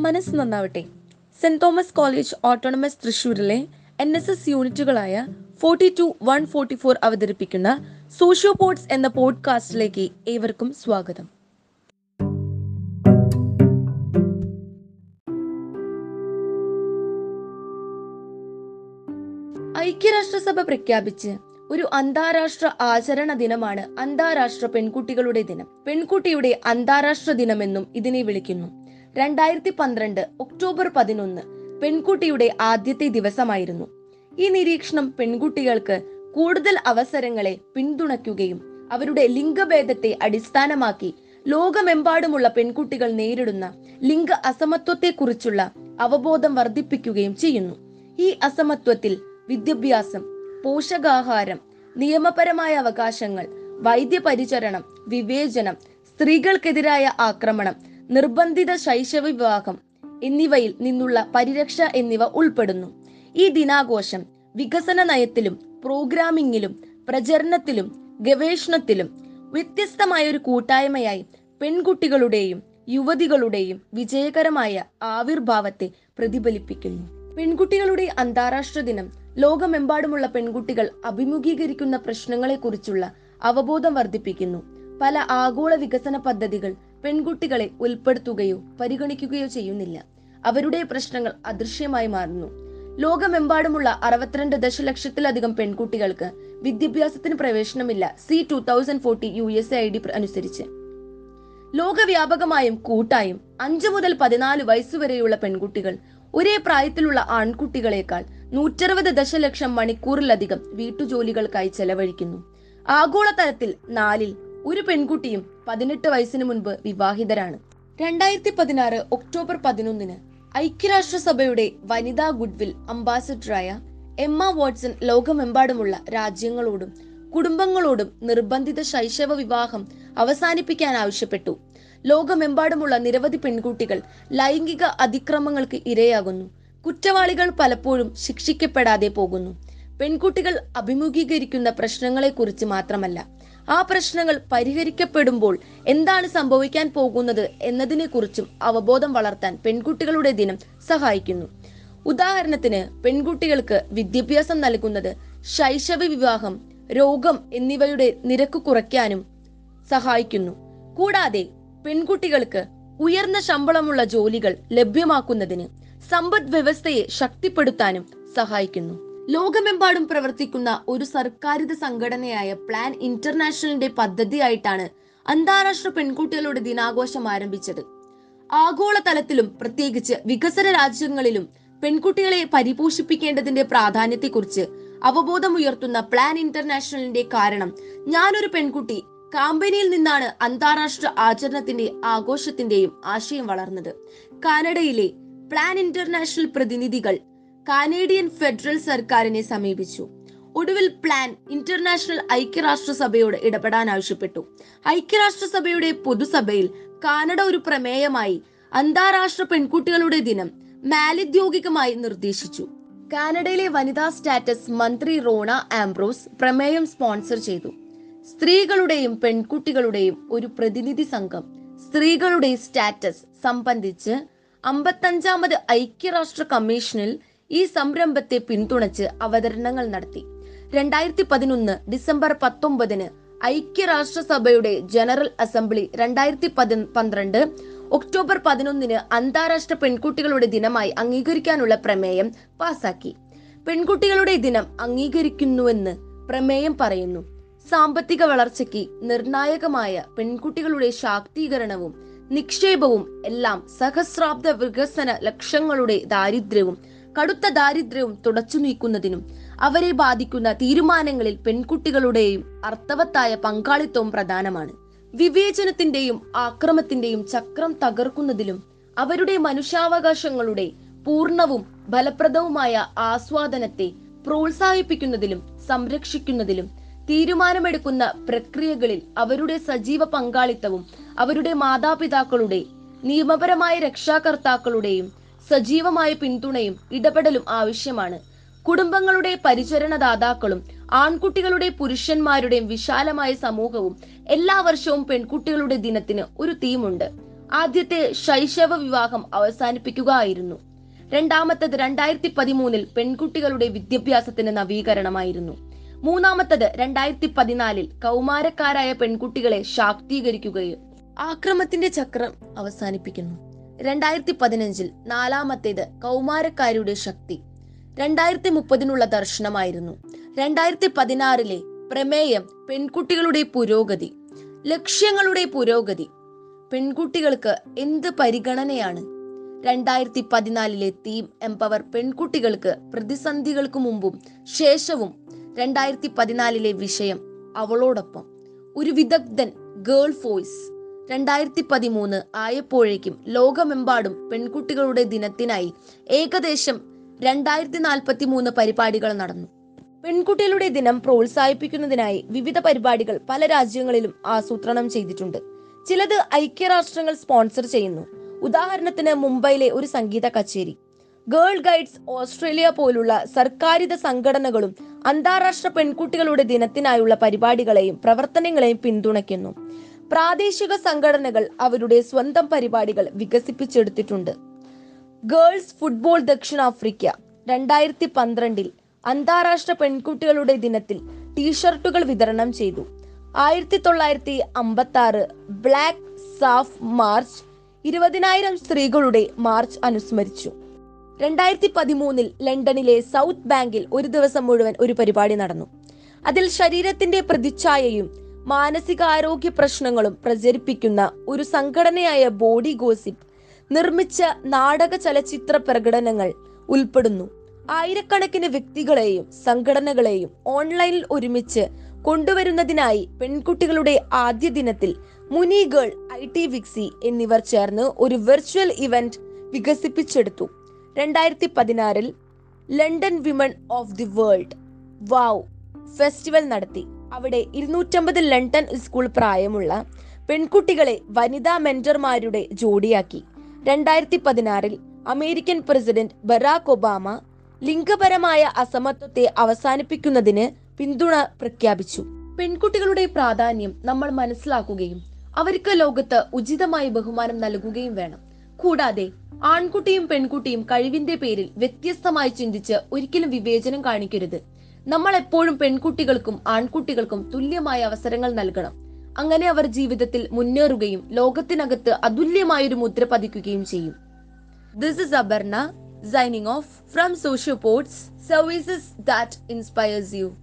മനസ്സ് നന്നാവട്ടെ. Saint Thomas college autonomous തൃശൂരിലെ N S S യൂണിറ്റുകളായ forty two one forty four അവതരിപ്പിക്കുന്ന സോഷ്യോ പോഡ്സ് എന്ന പോഡ്കാസ്റ്റിലേക്ക് ഏവർക്കും സ്വാഗതം. ഐക്യരാഷ്ട്രസഭ പ്രഖ്യാപിച്ച് ഒരു അന്താരാഷ്ട്ര ആചരണ ദിനമാണ് അന്താരാഷ്ട്ര പെൺകുട്ടികളുടെ ദിനം. പെൺകുട്ടിയുടെ അന്താരാഷ്ട്ര ദിനമെന്നും ഇതിനെ വിളിക്കുന്നു. രണ്ടായിരത്തി പന്ത്രണ്ട് ഒക്ടോബർ പതിനൊന്ന് പെൺകുട്ടിയുടെ ആദ്യത്തെ ദിവസമായിരുന്നു. ഈ നിരീക്ഷണം പെൺകുട്ടികൾക്ക് കൂടുതൽ അവസരങ്ങളെ പിന്തുണയ്ക്കുകയും അവരുടെ ലിംഗഭേദത്തെ അടിസ്ഥാനമാക്കി ലോകമെമ്പാടുമുള്ള പെൺകുട്ടികൾ നേരിടുന്ന ലിംഗ അസമത്വത്തെക്കുറിച്ചുള്ള അവബോധം വർദ്ധിപ്പിക്കുകയും ചെയ്യുന്നു. ഈ അസമത്വത്തിൽ വിദ്യാഭ്യാസം പോഷകാഹാരം നിയമപരമായ അവകാശങ്ങൾ വൈദ്യപരിചരണം വിവേചനം സ്ത്രീകൾക്കെതിരായ ആക്രമണം നിർബന്ധിത ശൈശവ വിവാഹം എന്നിവയിൽ നിന്നുള്ള പരിരക്ഷ എന്നിവ ഉൾപ്പെടുന്നു. ഈ ദിനാഘോഷം വികസന നയത്തിലും പ്രോഗ്രാമിംഗിലും പ്രചരണത്തിലും ഗവേഷണത്തിലും വ്യത്യസ്തമായ ഒരു കൂട്ടായ്മയായി പെൺകുട്ടികളുടെയും യുവതികളുടെയും വിജയകരമായ ആവിർഭാവത്തെ പ്രതിഫലിപ്പിക്കുന്നു. പെൺകുട്ടികളുടെ അന്താരാഷ്ട്ര ദിനം ലോകമെമ്പാടുമുള്ള പെൺകുട്ടികൾ അഭിമുഖീകരിക്കുന്ന പ്രശ്നങ്ങളെക്കുറിച്ചുള്ള അവബോധം വർദ്ധിപ്പിക്കുന്നു. പല ആഗോള വികസന പദ്ധതികൾ പെൺകുട്ടികളെ ഉൾപ്പെടുത്തുകയോ പരിഗണിക്കുകയോ ചെയ്യുന്നില്ല. അവരുടെ പ്രശ്നങ്ങൾ അദൃശ്യമായി മാറുന്നു. ലോകമെമ്പാടുമുള്ള അറുപത്തിരണ്ട് ദശലക്ഷത്തിലധികം പെൺകുട്ടികൾക്ക് വിദ്യാഭ്യാസത്തിന് പ്രവേശനമില്ല C two thousand forty U S I D അനുസരിച്ച്. ലോകവ്യാപകമായും കൂട്ടായും അഞ്ചു മുതൽ പതിനാല് വയസ്സുവരെയുള്ള പെൺകുട്ടികൾ ഒരേ പ്രായത്തിലുള്ള ആൺകുട്ടികളെക്കാൾ നൂറ്ററുപത് ദശലക്ഷം മണിക്കൂറിലധികം വീട്ടുജോലികൾക്കായി ചെലവഴിക്കുന്നു. ആഗോളതലത്തിൽ നാലിൽ ഒരു പെൺകുട്ടിയും പതിനെട്ട് വയസ്സിന് മുൻപ് വിവാഹിതരാണ്. രണ്ടായിരത്തി പതിനാറ് ഒക്ടോബർ പതിനൊന്നിന് ഐക്യരാഷ്ട്രസഭയുടെ വനിതാ ഗുഡ്വിൽ അംബാസഡറായ എമ്മ വാട്സൺ ലോകമെമ്പാടുമുള്ള രാജ്യങ്ങളോടും കുടുംബങ്ങളോടും നിർബന്ധിത ശൈശവ വിവാഹം അവസാനിപ്പിക്കാൻ ആവശ്യപ്പെട്ടു. ലോകമെമ്പാടുമുള്ള നിരവധി പെൺകുട്ടികൾ ലൈംഗിക അതിക്രമങ്ങൾക്ക് ഇരയാകുന്നു. കുറ്റവാളികൾ പലപ്പോഴും ശിക്ഷിക്കപ്പെടാതെ പോകുന്നു. പെൺകുട്ടികൾ അഭിമുഖീകരിക്കുന്ന പ്രശ്നങ്ങളെക്കുറിച്ച് മാത്രമല്ല ആ പ്രശ്നങ്ങൾ പരിഹരിക്കപ്പെടുമ്പോൾ എന്താണ് സംഭവിക്കാൻ പോകുന്നത് എന്നതിനെക്കുറിച്ചും അവബോധം വളർത്താൻ പെൺകുട്ടികളുടെ ദിനം സഹായിക്കുന്നു. ഉദാഹരണത്തിന് പെൺകുട്ടികൾക്ക് വിദ്യാഭ്യാസം നൽകുന്നത് ശൈശവ വിവാഹം രോഗം എന്നിവയുടെ നിരക്ക് കുറയ്ക്കാനും സഹായിക്കുന്നു. കൂടാതെ പെൺകുട്ടികൾക്ക് ഉയർന്ന ശമ്പളമുള്ള ജോലികൾ ലഭ്യമാക്കുന്നതിന് സമ്പദ് വ്യവസ്ഥയെ ശക്തിപ്പെടുത്താനും സഹായിക്കുന്നു. ലോകമെമ്പാടും പ്രവർത്തിക്കുന്ന ഒരു സർക്കാരിത സംഘടനയായ പ്ലാൻ ഇന്റർനാഷണലിന്റെ പദ്ധതിയായിട്ടാണ് അന്താരാഷ്ട്ര പെൺകുട്ടികളുടെ ദിനാഘോഷം ആരംഭിച്ചത്. ആഗോളതലത്തിലും പ്രത്യേകിച്ച് വികസന രാജ്യങ്ങളിലും പെൺകുട്ടികളെ പരിപോഷിപ്പിക്കേണ്ടതിന്റെ പ്രാധാന്യത്തെക്കുറിച്ച് അവബോധമുയർത്തുന്ന പ്ലാൻ ഇന്റർനാഷണലിന്റെ കാരണം ഞാനൊരു പെൺകുട്ടി കാമ്പനിയിൽ നിന്നാണ് അന്താരാഷ്ട്ര ആചരണത്തിന്റെ ആഘോഷത്തിന്റെയും ആശയം വളർന്നത്. കാനഡയിലെ പ്ലാൻ ഇന്റർനാഷണൽ പ്രതിനിധികൾ കാനേഡിയൻ ഫെഡറൽ സർക്കാരിനെ സമീപിച്ചു. ഒടുവിൽ പ്ലാൻ ഇന്റർനാഷണൽ ഐക്യരാഷ്ട്രസഭയോട് ഇടപെടാൻ ആവശ്യപ്പെട്ടു. ഐക്യരാഷ്ട്രസഭയുടെ പൊതുസഭയിൽ കാനഡ ഒരു പ്രമേയമായി അന്താരാഷ്ട്ര പെൺകുട്ടികളുടെ ദിനം മാലിദ്യോഗികമായി നിർദ്ദേശിച്ചു. കാനഡയിലെ വനിതാ സ്റ്റാറ്റസ് മന്ത്രി റോണ ആംബ്രോസ് പ്രമേയം സ്പോൺസർ ചെയ്തു. സ്ത്രീകളുടെയും പെൺകുട്ടികളുടെയും ഒരു പ്രതിനിധി സംഘം സ്ത്രീകളുടെ സ്റ്റാറ്റസ് സംബന്ധിച്ച് അമ്പത്തഞ്ചാമത് ഐക്യരാഷ്ട്ര കമ്മീഷനിൽ ഈ സംരംഭത്തെ പിന്തുണച്ച് അവതരണങ്ങൾ നടത്തി. രണ്ടായിരത്തി പതിനൊന്ന് ഡിസംബർ പത്തൊമ്പതിന് ഐക്യരാഷ്ട്രസഭയുടെ ജനറൽ അസംബ്ലി രണ്ടായിരത്തി പതി പന്ത്രണ്ട് ഒക്ടോബർ പതിനൊന്നിന് അന്താരാഷ്ട്ര പെൺകുട്ടികളുടെ ദിനമായി അംഗീകരിക്കാനുള്ള പ്രമേയം പാസാക്കി. പെൺകുട്ടികളുടെ ദിനം അംഗീകരിക്കുന്നുവെന്ന് പ്രമേയം പറയുന്നു. സാമ്പത്തിക വളർച്ചയ്ക്ക് നിർണായകമായ പെൺകുട്ടികളുടെ ശാക്തീകരണവും നിക്ഷേപവും എല്ലാം സഹസ്രാബ്ദ വികസന ലക്ഷ്യങ്ങളുടെ ദാരിദ്ര്യവും കടുത്ത ദാരിദ്ര്യവും തുടച്ചു നീക്കുന്നതിനും അവരെ ബാധിക്കുന്ന തീരുമാനങ്ങളിൽ പെൺകുട്ടികളുടെയും അർത്ഥവത്തായ പങ്കാളിത്തവും പ്രധാനമാണ്. വിവേചനത്തിന്റെയും ആക്രമത്തിന്റെയും ചക്രം തകർക്കുന്നതിലും അവരുടെ മനുഷ്യാവകാശങ്ങളുടെ പൂർണവും ഫലപ്രദവുമായ ആസ്വാദനത്തെ പ്രോത്സാഹിപ്പിക്കുന്നതിലും സംരക്ഷിക്കുന്നതിലും തീരുമാനമെടുക്കുന്ന പ്രക്രിയകളിൽ അവരുടെ സജീവ പങ്കാളിത്തവും അവരുടെ മാതാപിതാക്കളുടെ നിയമപരമായ രക്ഷാകർത്താക്കളുടെയും സജീവമായ പിന്തുണയും ഇടപെടലും ആവശ്യമാണ്. കുടുംബങ്ങളുടെ പരിചരണദാതാക്കളും ആൺകുട്ടികളുടെ പുരുഷന്മാരുടെയും വിശാലമായ സമൂഹവും എല്ലാ വർഷവും പെൺകുട്ടികളുടെ ദിനത്തിന് ഒരു തീമുണ്ട്. ആദ്യത്തെ ശൈശവ വിവാഹം അവസാനിപ്പിക്കുക ആയിരുന്നു രണ്ടാമത്തത് രണ്ടായിരത്തി പതിമൂന്നിൽ പെൺകുട്ടികളുടെ വിദ്യാഭ്യാസത്തിന് നവീകരണമായിരുന്നു. മൂന്നാമത്തത് രണ്ടായിരത്തി പതിനാലിൽ കൗമാരക്കാരായ പെൺകുട്ടികളെ ശാക്തീകരിക്കുകയും ആക്രമത്തിന്റെ ചക്രം അവസാനിപ്പിക്കുന്നു. രണ്ടായിരത്തി പതിനഞ്ചിൽ നാലാമത്തേത് കൗമാരക്കാരുടെ ശക്തി. രണ്ടായിരത്തി മുപ്പതിനുള്ള ദർശനമായിരുന്നു. രണ്ടായിരത്തി പതിനാറിലെ പ്രമേയം പെൺകുട്ടികളുടെ പുരോഗതി. ലക്ഷ്യങ്ങളുടെ പുരോഗതി. പെൺകുട്ടികൾക്ക് എന്ത് പരിഗണനയാണ്? രണ്ടായിരത്തി പതിനാലിലെ തീം എംപവർ പെൺകുട്ടികൾക്ക് പ്രതിസന്ധികൾക്ക് മുമ്പും ശേഷവും രണ്ടായിരത്തി പതിനാലിലെ വിഷയം അവളോടൊപ്പം. ഒരു വിദഗ്ധൻ ഗേൾ ഫോയ്സ് രണ്ടായിരത്തി പതിമൂന്ന് ആയപ്പോഴേക്കും ലോകമെമ്പാടും പെൺകുട്ടികളുടെ ദിനത്തിനായി ഏകദേശം രണ്ടായിരത്തി നാൽപ്പത്തി മൂന്ന് പരിപാടികൾ നടന്നു. പെൺകുട്ടികളുടെ ദിനം പ്രോത്സാഹിപ്പിക്കുന്നതിനായി വിവിധ പരിപാടികൾ പല രാജ്യങ്ങളിലും ആസൂത്രണം ചെയ്തിട്ടുണ്ട്. ചിലത് ഐക്യരാഷ്ട്രങ്ങൾ സ്പോൺസർ ചെയ്യുന്നു. ഉദാഹരണത്തിന് മുംബൈയിലെ ഒരു സംഗീത കച്ചേരി. ഗേൾ ഗൈഡ്സ് ഓസ്ട്രേലിയ പോലുള്ള സർക്കാരിത സംഘടനകളും അന്താരാഷ്ട്ര പെൺകുട്ടികളുടെ ദിനത്തിനായുള്ള പരിപാടികളെയും പ്രവർത്തനങ്ങളെയും പിന്തുണയ്ക്കുന്നു. പ്രാദേശിക സംഘടനകൾ അവരുടെ സ്വന്തം പരിപാടികൾ വികസിപ്പിച്ചെടുത്തിട്ടുണ്ട്. ഗേൾസ് ഫുട്ബോൾ ദക്ഷിണാഫ്രിക്ക രണ്ടായിരത്തി പന്ത്രണ്ടിൽ അന്താരാഷ്ട്ര പെൺകുട്ടികളുടെ ദിനത്തിൽ ടീഷർട്ടുകൾ വിതരണം ചെയ്തു. ആയിരത്തി തൊള്ളായിരത്തി അമ്പത്തി ആറ് ബ്ലാക്ക് സാഫ് മാർച്ച് ഇരുപതിനായിരം സ്ത്രീകളുടെ മാർച്ച് അനുസ്മരിച്ചു. രണ്ടായിരത്തി പതിമൂന്നിൽ ലണ്ടനിലെ സൗത്ത് ബാങ്കിൽ ഒരു ദിവസം മുഴുവൻ ഒരു പരിപാടി നടന്നു. അതിൽ ശരീരത്തിന്റെ പ്രതിച്ഛായയും മാനസികാരോഗ്യ പ്രശ്നങ്ങളും പ്രചരിപ്പിക്കുന്ന ഒരു സംഘടനയായ ബോഡി ഗോസിപ്പ് നിർമ്മിച്ച നാടക ചലച്ചിത്ര പ്രകടനങ്ങൾ ഉൾപ്പെടുന്നു. ആയിരക്കണക്കിന് വ്യക്തികളെയും സംഘടനകളെയും ഓൺലൈനിൽ ഒരുമിച്ച് കൊണ്ടുവരുന്നതിനായി പെൺകുട്ടികളുടെ ആദ്യ ദിനത്തിൽ മുനി ഗേൾ ഐ ടി വിക്സി എന്നിവർ ചേർന്ന് ഒരു വെർച്വൽ ഇവന്റ് വികസിപ്പിച്ചെടുത്തു. രണ്ടായിരത്തി പതിനാറിൽ London Women of the World wow festival നടത്തി. അവിടെ ഇരുന്നൂറ്റമ്പത് ലണ്ടൻ സ്കൂൾ പ്രായമുള്ള പെൺകുട്ടികളെ വനിതാ മെന്റർമാരുടെ ജോഡിയാക്കി. രണ്ടായിരത്തി പതിനാറിൽ അമേരിക്കൻ പ്രസിഡന്റ് ബറാക് ഒബാമ ലിംഗപരമായ അസമത്വത്തെ അവസാനിപ്പിക്കുന്നതിന് പിന്തുണ പ്രഖ്യാപിച്ചു. പെൺകുട്ടികളുടെ പ്രാധാന്യം നമ്മൾ മനസ്സിലാക്കുകയും അവർക്ക് ലോകത്ത് ഉചിതമായ ബഹുമാനം നൽകുകയും വേണം. കൂടാതെ ആൺകുട്ടിയും പെൺകുട്ടിയും കഴിവിന്റെ പേരിൽ വ്യത്യസ്തമായി ചിന്തിച്ച് ഒരിക്കലും വിവേചനം കാണിക്കരുത്. നമ്മൾ എപ്പോഴും പെൺകുട്ടികൾക്കും ആൺകുട്ടികൾക്കും തുല്യമായ അവസരങ്ങൾ നൽകണം. അങ്ങനെ അവർ ജീവിതത്തിൽ മുന്നേറുകയും ലോകത്തിനകത്ത് അതുല്യമായൊരു മുദ്ര പതിക്കുകയും ചെയ്യും. This is Aparna signing off from Socio Pods services that inspires you